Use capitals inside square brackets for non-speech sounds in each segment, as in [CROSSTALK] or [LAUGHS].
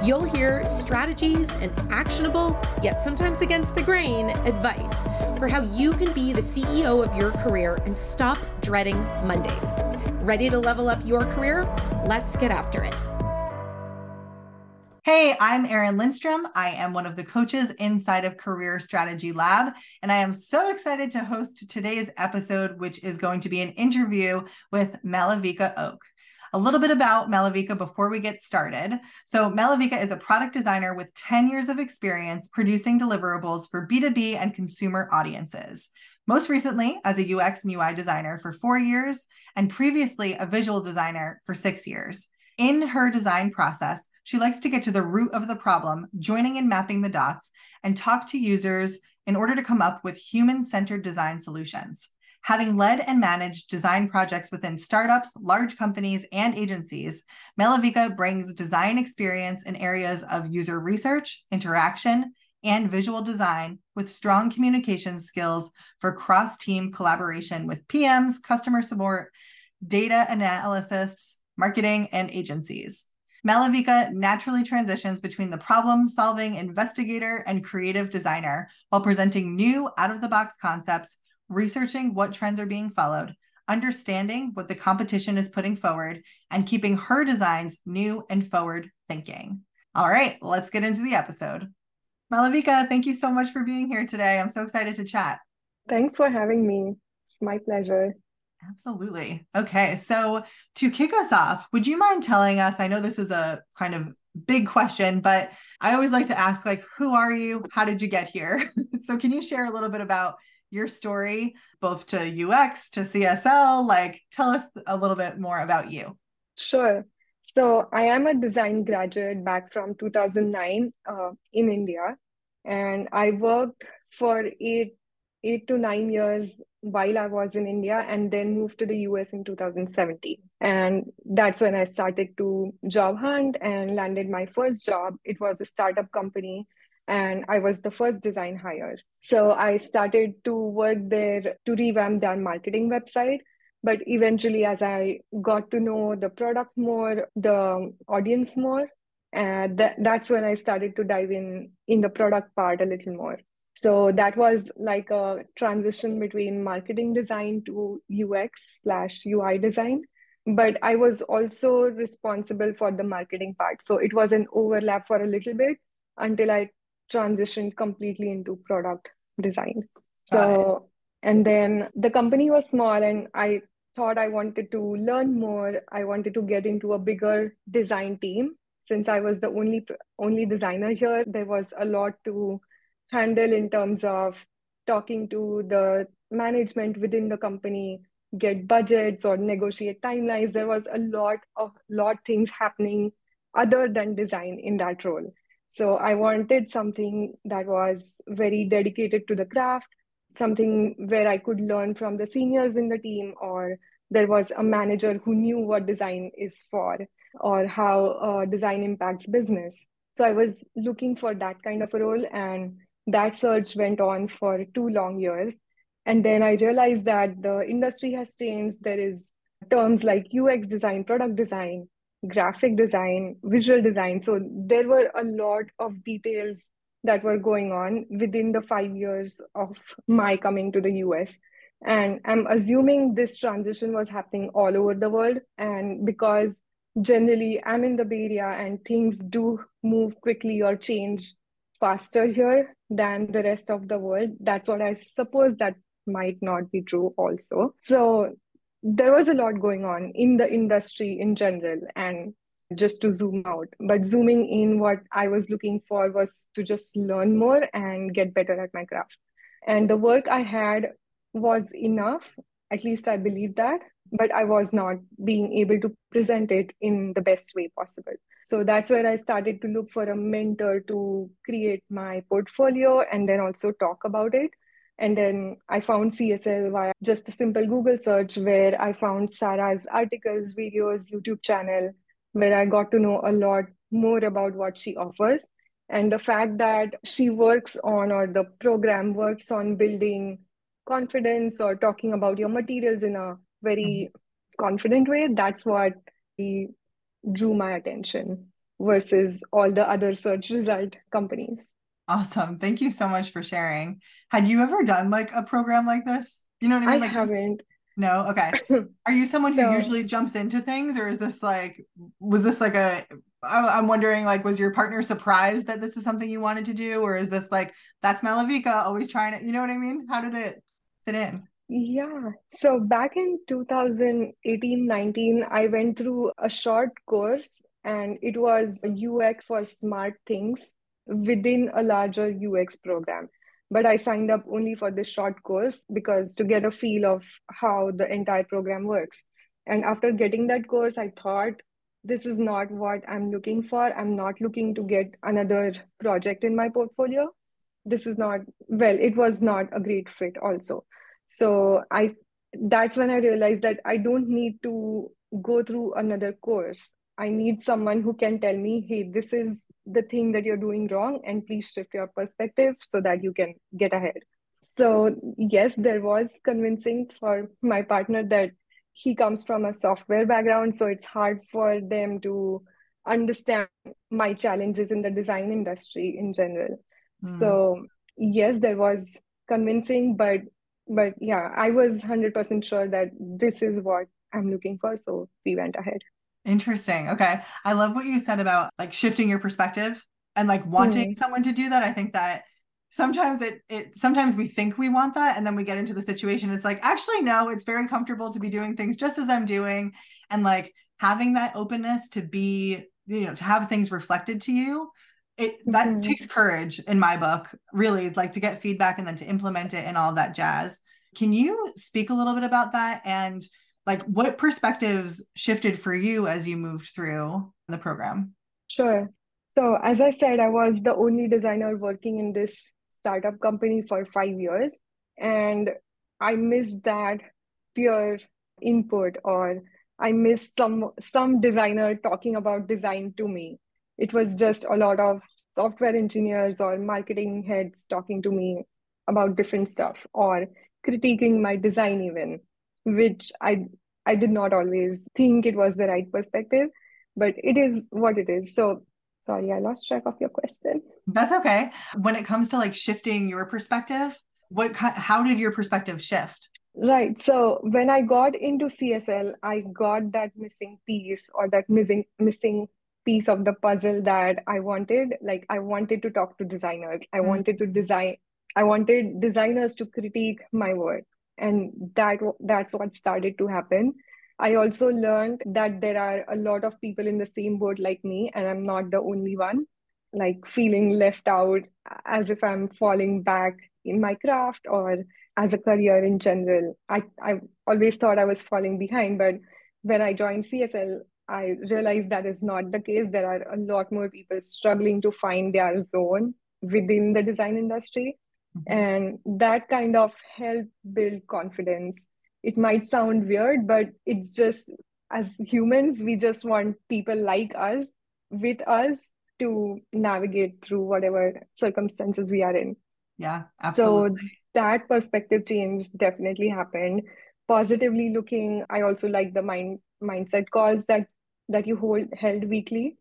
You'll hear strategies and actionable, yet sometimes against the grain, advice for how you can be the CEO of your career and stop dreading Mondays. Ready to level up your career? Let's get after it. Hey, I'm Erin Lindstrom. I am one of the coaches inside of Career Strategy Lab, and I am so excited to host today's episode, which is going to be an interview with Malavika Oak. A little bit about Malavika before we get started. So, Malavika is a product designer with 10 years of experience producing deliverables for B2B and consumer audiences. Most recently, as a UX and UI designer for four years, and previously a visual designer for six years. In her design process, she likes to get to the root of the problem, joining and mapping the dots, and talk to users in order to come up with human centered design solutions. Having led and managed design projects within startups, large companies, and agencies, Malavika brings design experience in areas of user research, interaction, and visual design with strong communication skills for cross team collaboration with PMs, customer support, data analysts, marketing, and agencies. Malavika naturally transitions between the problem solving investigator and creative designer while presenting new out of the box concepts researching what trends are being followed, understanding what the competition is putting forward, and keeping her designs new and forward thinking. All right, let's get into the episode. Malavika, thank you so much for being here today. I'm so excited to chat. Thanks for having me. It's my pleasure. Absolutely. Okay, so to kick us off, would you mind telling us? I know this is a kind of big question, but I always like to ask like who are you? How did you get here? [LAUGHS] so can you share a little bit about your story, both to UX, to CSL? Like, tell us a little bit more about you. Sure. So, I am a design graduate back from 2009 uh, in India, and I worked for eight, eight to nine years while I was in India, and then moved to the US in 2017. And that's when I started to job hunt and landed my first job. It was a startup company and I was the first design hire. So I started to work there to revamp their marketing website. But eventually, as I got to know the product more, the audience more, uh, and th- that's when I started to dive in in the product part a little more. So that was like a transition between marketing design to UX slash UI design. But I was also responsible for the marketing part. So it was an overlap for a little bit until I transitioned completely into product design. So, and then the company was small, and I thought I wanted to learn more. I wanted to get into a bigger design team. Since I was the only only designer here, there was a lot to handle in terms of talking to the management within the company, get budgets or negotiate timelines. There was a lot of lot things happening other than design in that role. So I wanted something that was very dedicated to the craft, something where I could learn from the seniors in the team, or there was a manager who knew what design is for or how uh, design impacts business. So I was looking for that kind of a role, and that search went on for two long years. And then I realized that the industry has changed. There is terms like UX design, product design, graphic design, visual design. So there were a lot of details that were going on within the five years of my coming to the US. And I'm assuming this transition was happening all over the world. And because generally I'm in the Bay Area and things do move quickly or change faster here than the rest of the world, that's what I suppose that might not be true also. So there was a lot going on in the industry in general and just to zoom out. But zooming in what i was looking for was to just learn more and get better at my craft. And the work i had was enough at least i believe that but i was not being able to present it in the best way possible. So that's where i started to look for a mentor to create my portfolio and then also talk about it And then I found CSL via just a simple Google search where I found Sarah's articles, videos, YouTube channel, where I got to know a lot more about what she offers. And the fact that she works on, or the program works on building confidence or talking about your materials in a very mm-hmm. confident way, that's what drew my attention versus all the other search result companies. Awesome. Thank you so much for sharing. Had you ever done like a program like this? You know what I mean? I like, haven't. No. Okay. [COUGHS] Are you someone who so, usually jumps into things, or is this like, was this like a? I'm wondering, like, was your partner surprised that this is something you wanted to do, or is this like that's Malavika always trying to? You know what I mean? How did it fit in? Yeah. So back in 2018 19, I went through a short course and it was UX for smart things within a larger UX program. But I signed up only for this short course because to get a feel of how the entire program works. And after getting that course, I thought this is not what I'm looking for. I'm not looking to get another project in my portfolio. This is not, well, it was not a great fit also. So I that's when I realized that I don't need to go through another course. I need someone who can tell me, hey, this is the thing that you're doing wrong, and please shift your perspective so that you can get ahead. So, yes, there was convincing for my partner that he comes from a software background, so it's hard for them to understand my challenges in the design industry in general. Mm. So, yes, there was convincing, but but yeah, I was 100% sure that this is what I'm looking for. So we went ahead. Interesting. Okay. I love what you said about like shifting your perspective and like wanting mm-hmm. someone to do that. I think that sometimes it it sometimes we think we want that and then we get into the situation it's like actually no it's very comfortable to be doing things just as i'm doing and like having that openness to be you know to have things reflected to you it that mm-hmm. takes courage in my book really like to get feedback and then to implement it and all that jazz can you speak a little bit about that and like what perspectives shifted for you as you moved through the program? Sure. So as i said i was the only designer working in this startup company for 5 years and i missed that peer input or i missed some some designer talking about design to me. It was just a lot of software engineers or marketing heads talking to me about different stuff or critiquing my design even which i i did not always think it was the right perspective but it is what it is so sorry i lost track of your question that's okay when it comes to like shifting your perspective what how did your perspective shift right so when i got into csl i got that missing piece or that missing missing piece of the puzzle that I wanted. Like I wanted to talk to designers. I mm-hmm. wanted to design. I wanted designers to critique my work, and that that's what started to happen. I also learned that there are a lot of people in the same boat like me, and I'm not the only one. Like feeling left out, as if I'm falling back in my craft or as a career in general. I I always thought I was falling behind, but when I joined CSL, I realized that is not the case. There are a lot more people struggling to find their zone within the design industry. Mm-hmm. And that kind of helped build confidence. It might sound weird, but it's just as humans, we just want people like us with us to navigate through whatever circumstances we are in. Yeah, absolutely. So that perspective change definitely happened. Positively looking, I also like the mind mindset calls that that you hold held weekly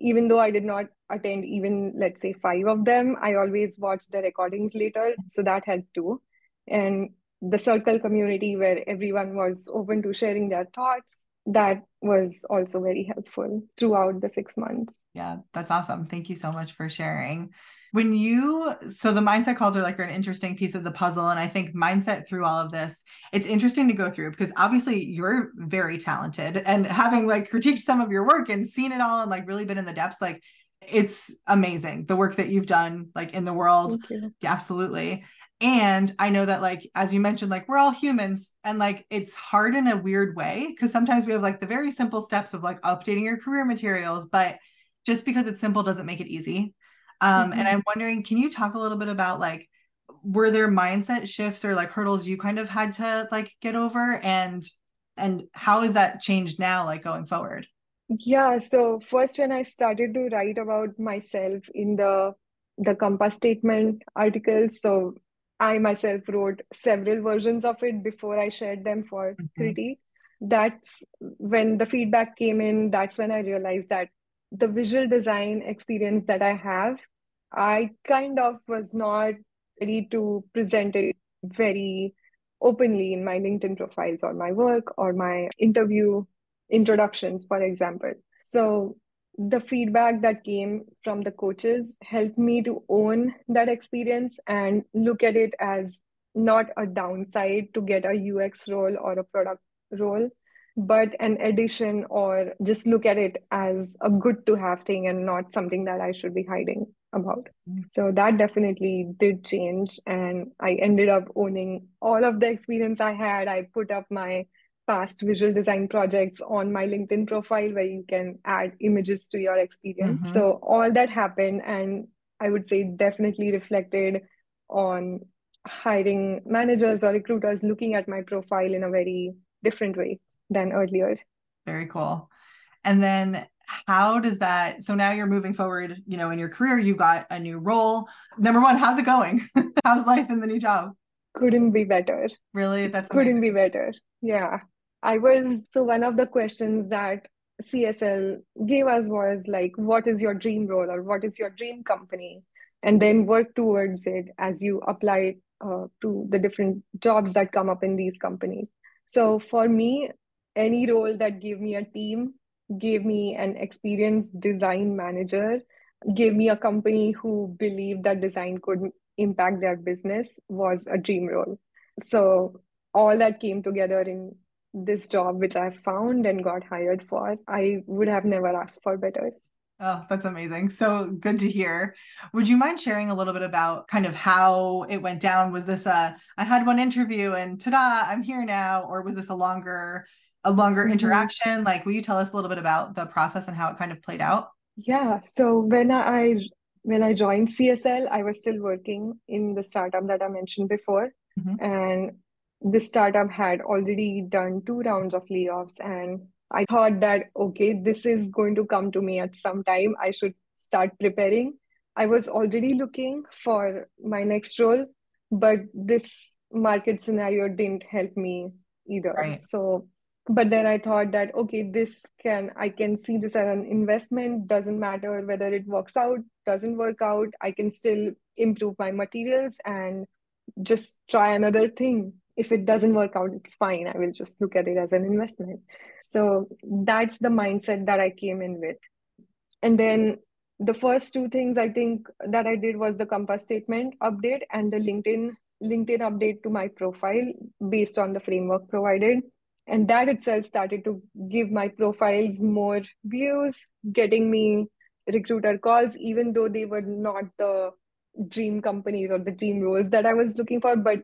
even though i did not attend even let's say five of them i always watched the recordings later. So that helped too. And the circle community where everyone was open to sharing their thoughts that was also very helpful throughout the six months. Yeah that's awesome. Thank you so much for sharing when you so the mindset calls are like an interesting piece of the puzzle and i think mindset through all of this it's interesting to go through because obviously you're very talented and having like critiqued some of your work and seen it all and like really been in the depths like it's amazing the work that you've done like in the world. Yeah, absolutely. And i know that like as you mentioned like we're all humans and like it's hard in a weird way because sometimes we have like the very simple steps of like updating your career materials but just because it's simple doesn't make it easy um, mm-hmm. And I'm wondering, can you talk a little bit about like were there mindset shifts or like hurdles you kind of had to like get over and and how has that changed now like going forward yeah so first when i started to write about myself in the the compass statement articles so i myself wrote several versions of it before i shared them for mm-hmm. critique that's when the feedback came in that's when i realized that the visual design experience that i have i kind of was not ready to present it very openly in my linkedin profiles or my work or my interview introductions for example. So the feedback that came from the coaches helped me to own that experience and look at it as not a downside to get a ux role or a product role but an addition or just look at it as a good to have thing and not something that I should be hiding about. Mm. So that definitely did change. And I ended up owning all of the experience I had. I put up my past visual design projects on my LinkedIn profile where you can add images to your experience. Mm-hmm. So all that happened. And I would say definitely reflected on hiring managers or recruiters looking at my profile in a very different way than earlier. Very cool. And then how does that so now you're moving forward, you know, in your career, you got a new role. Number one, how's it going? [LAUGHS] how's life in the new job? Couldn't be better. Really? That's couldn't be better. Yeah. I was so one of the questions that CSL gave us was like, what is your dream role or what is your dream company? And then work towards it as you apply uh, to the different jobs that come up in these companies. So for me, any role that gave me a team, gave me an experienced design manager, gave me a company who believed that design could impact their business was a dream role. So all that came together in this job, which I found and got hired for. I would have never asked for better. Oh, that's amazing. So good to hear. Would you mind sharing a little bit about kind of how it went down? Was this a I had one interview and ta-da, I'm here now or was this a longer a longer mm-hmm. interaction? Like, will you tell us a little bit about the process and how it kind of played out? Yeah. So when I when I joined CSL, I was still working in the startup that I mentioned before, mm-hmm. and the startup had already done two rounds of layoffs, and I thought that okay, this is going to come to me at some time. I should start preparing. I was already looking for my next role, but this market scenario didn't help me either. Right. So but then i thought that okay this can i can see this as an investment. Doesn't matter whether it works out doesn't work out. I can still improve my materials and just try another thing. If it doesn't work out it's fine. I will just look at it as an investment. So that's the mindset that i came in with. And then the first two things i think that i did was the compass statement update and the linkedin linkedin update to my profile based on the framework provided and that itself started to give my profiles more views getting me recruiter calls even though they were not the dream companies or the dream roles that i was looking for but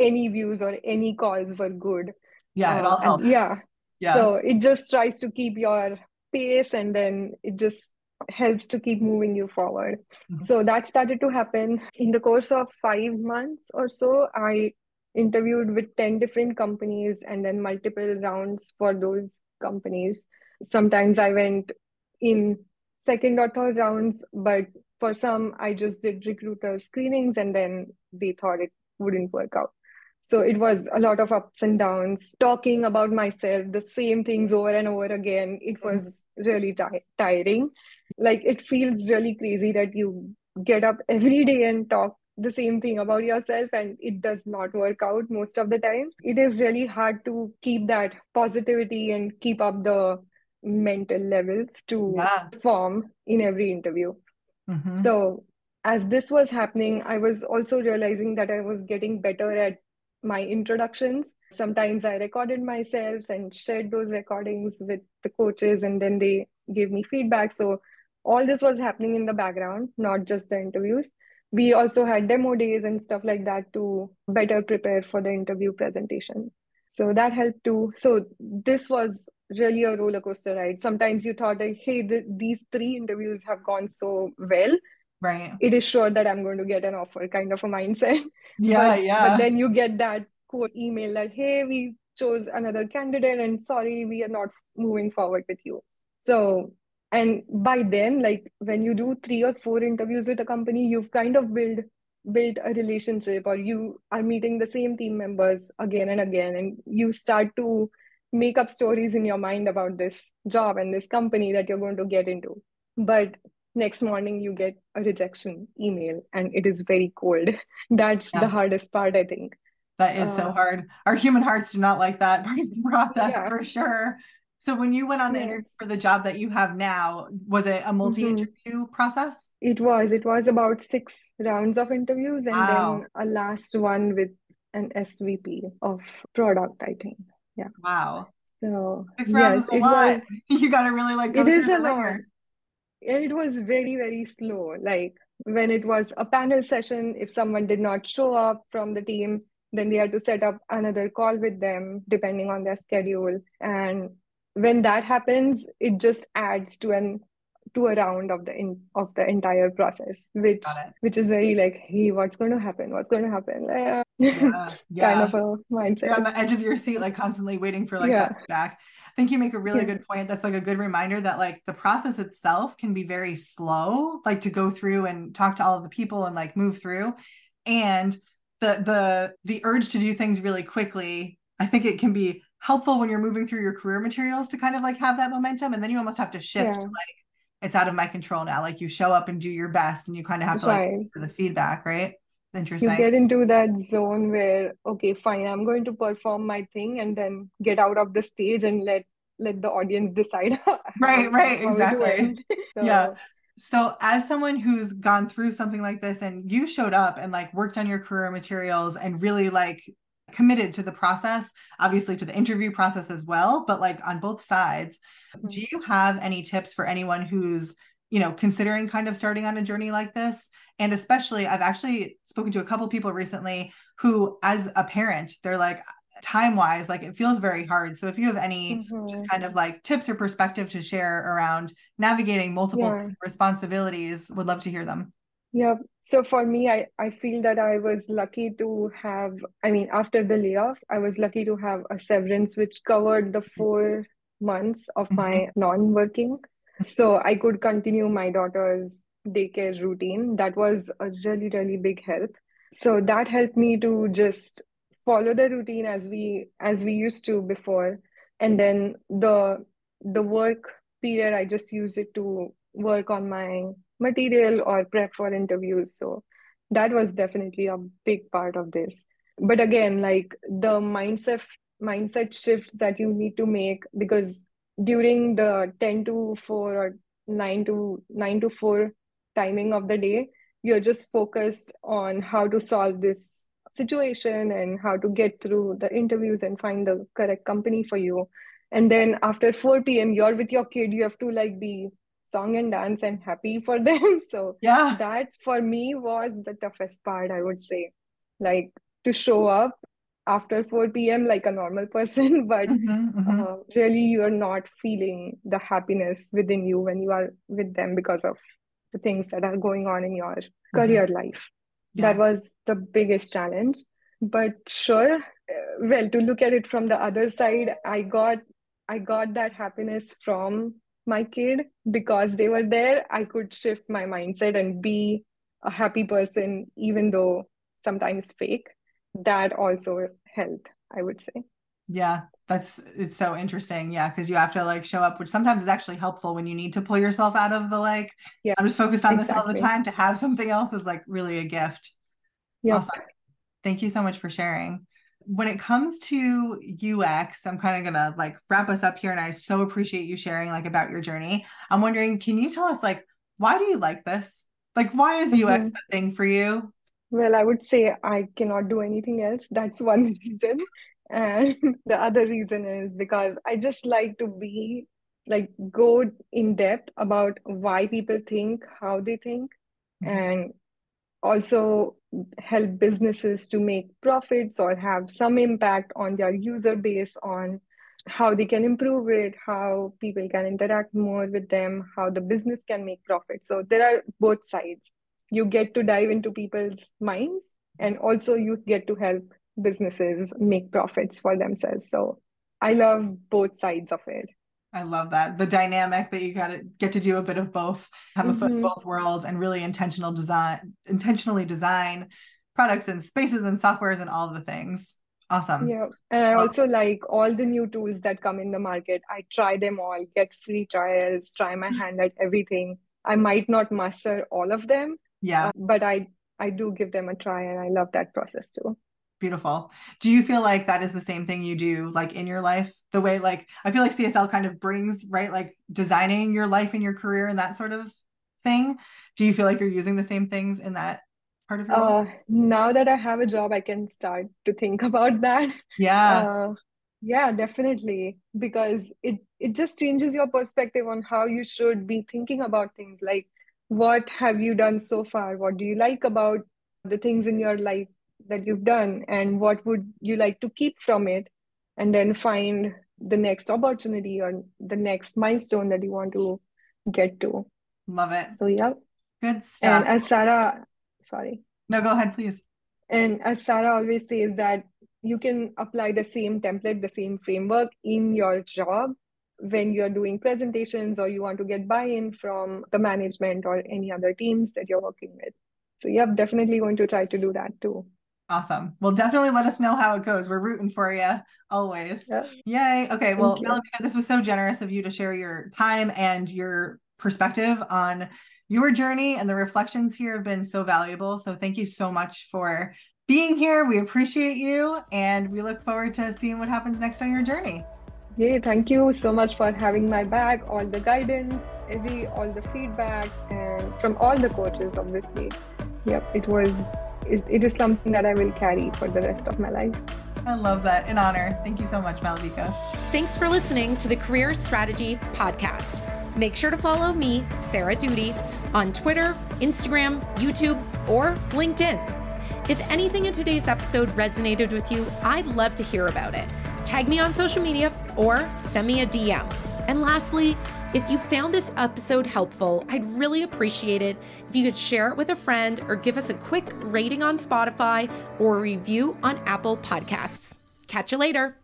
any views or any calls were good. Yeah it all uh, helps yeah. Yeah. So it just tries to keep your pace and then it just helps to keep moving you forward. Mm-hmm. so that started to happen in the course of five months or so. I interviewed with 10 different companies and then multiple rounds for those companies. Sometimes I went in second or third rounds, but for some, I just did recruiter screenings and then they thought it wouldn't work out. So it was a lot of ups and downs, talking about myself, the same things over and over again. It mm-hmm. was really t- tiring. Like it feels really crazy that you get up every day and talk the same thing about yourself and it does not work out most of the time. It is really hard to keep that positivity and keep up the mental levels to yeah. perform in every interview. Mm-hmm. so as this was happening i was also realizing that i was getting better at my introductions. Sometimes i recorded myself and shared those recordings with the coaches and then they gave me feedback. So all this was happening in the background not just the interviews we also had demo days and stuff like that to better prepare for the interview presentation. So that helped too. So this was really a roller coaster ride. Sometimes you thought like hey the, these three interviews have gone so well. Right. It is sure that i'm going to get an offer kind of a mindset. [LAUGHS] Yeah but, yeah. but then you get that quote email that hey we chose another candidate and sorry we are not moving forward with you. So and by then like when you do three or four interviews with a company you've kind of built built a relationship or you are meeting the same team members again and again. And you start to make up stories in your mind about this job and this company that you're going to get into. But next morning you get a rejection email and it is very cold. [LAUGHS] That's yeah. the hardest part i think. That is uh, so hard. Our human hearts do not like that part of the process yeah. for sure so when you went on the yeah. interview for the job that you have now, was it a multi-interview mm-hmm. process? It was. It was about six rounds of interviews and wow. then a last one with an SVP of product, I think. Yeah. Wow. So six rounds yes, is a lot. Was, [LAUGHS] you gotta really like go it is a lot. It was very, very slow. Like when it was a panel session, if someone did not show up from the team, then they had to set up another call with them depending on their schedule. And when that happens it just adds to an to a round of the in, of the entire process which which is very like hey what's going to happen? What's going to happen? Eh, yeah, [LAUGHS] yeah. kind of a mindset. You're on the edge of your seat like constantly waiting for like yeah. that back i think you make a really yeah. good point. That's like a good reminder that like the process itself can be very slow like to go through and talk to all of the people and like move through. And the the the urge to do things really quickly i think it can be helpful when you're moving through your career materials to kind of like have that momentum and then you almost have to shift yeah. like it's out of my control now like you show up and do your best and you kind of have to right. like for the feedback right interesting you get into that zone where okay fine i'm going to perform my thing and then get out of the stage and let let the audience decide [LAUGHS] right right exactly [LAUGHS] so. yeah so as someone who's gone through something like this and you showed up and like worked on your career materials and really like committed to the process, obviously to the interview process as well, but like on both sides. Mm-hmm. Do you have any tips for anyone who's, you know, considering kind of starting on a journey like this? And especially, I've actually spoken to a couple people recently who, as a parent, they're like, time wise, like it feels very hard. So if you have any mm-hmm. kind of like tips or perspective to share around navigating multiple yeah. responsibilities, would love to hear them. Yep. So for me, I, I feel that I was lucky to have, I mean, after the layoff, I was lucky to have a severance which covered the four months of mm-hmm. my non working. So I could continue my daughter's daycare routine. That was a really, really big help. So that helped me to just follow the routine as we as we used to before. And then the the work period, I just used it to work on my material or prep for interviews. So that was definitely a big part of this. But again, like the mindset mindset shifts that you need to make because during the 10 to 4 or 9 to 9 to 4 timing of the day you're just focused on how to solve this situation and how to get through the interviews and find the correct company for you and then after 4 p.m you're with your kid you have to like be song and dance and happy for [LAUGHS] them so yeah that for me was the toughest part i would say like to show up after 4 p.m like a normal person [LAUGHS] but mm-hmm, mm-hmm. Uh, really you're not feeling the happiness within you when you are with them because of the things that are going on in your mm-hmm. career life yeah. that was the biggest challenge but sure uh, well to look at it from the other side i got i got that happiness from my kid because they were there i could shift my mindset and be a happy person even though sometimes fake. That also helped i would say. Yeah that's it's so interesting. Yeah because you have to like show up which sometimes is actually helpful when you need to pull yourself out of the like yeah i'm just focused on exactly. this all the time. To have something else is like really a gift. Yeah. Awesome. thank you so much for sharing when it comes to UX, I'm kind of gonna like wrap us up here, and I so appreciate you sharing like about your journey. I'm wondering, can you tell us like why do you like this? Like, why is UX mm-hmm. the thing for you? Well, I would say I cannot do anything else. That's one [LAUGHS] reason. And the other reason is because I just like to be like go in depth about why people think how they think mm-hmm. and also help businesses to make profits or have some impact on their user base on how they can improve it how people can interact more with them how the business can make profit so there are both sides you get to dive into people's minds and also you get to help businesses make profits for themselves. So I love both sides of it. I love that. The dynamic that you got to get to do a bit of both, have a foot in Mhm. both worlds and really intentional design, intentionally design products and spaces and softwares and all the things. Awesome. Yeah. And I also like all the new tools that come in the market. I try them all, get free trials, try my [LAUGHS] hand at everything. I might not master all of them, Yeah. uh, but I I do give them a try and I love that process too. Beautiful. Do you feel like that is the same thing you do like in your life? The way like I feel like CSL kind of brings, right? Like designing your life and your career and that sort of thing. Do you feel like you're using the same things in that part of your life? Uh, now that I have a job, I can start to think [LAUGHS] about that. Yeah. Uh, yeah, definitely. Because it it just changes your perspective on how you should be thinking about things. Like, what have you done so far? What do you like about the things in your life that you've done? And what would you like to keep from it? And then find the next opportunity or the next milestone that you want to get to. Love it. So, yeah. Good stuff. And as Sarah, sorry. no, go ahead, please. And as Sarah always says that you can apply the same template, the same framework in your job when you're doing presentations or you want to get buy-in from the management or any other teams that you're working with. So yeah, definitely going to try to do that too. Awesome. Well, definitely let us know how it goes. We're rooting for you always. Yeah. Yay. Okay. Well, you. Malavika, this was so generous of you to share your time and your perspective on your journey and the reflections here have been so valuable. So thank you so much for being here. We appreciate you and we look forward to seeing what happens next on your journey. Yay, thank you so much for having my back, all the guidance, every all the feedback and from all the coaches obviously. Yep, it was it, it is something that I will carry for the rest of my life. I love that. An honor. Thank you so much, Malavika. Thanks for listening to the Career Strategy Podcast. Make sure to follow me, Sarah Doody, on Twitter, Instagram, YouTube, or LinkedIn. If anything in today's episode resonated with you, I'd love to hear about it. Tag me on social media or send me a DM. And lastly, if you found this episode helpful, I'd really appreciate it if you could share it with a friend or give us a quick rating on Spotify or review on Apple Podcasts. Catch you later.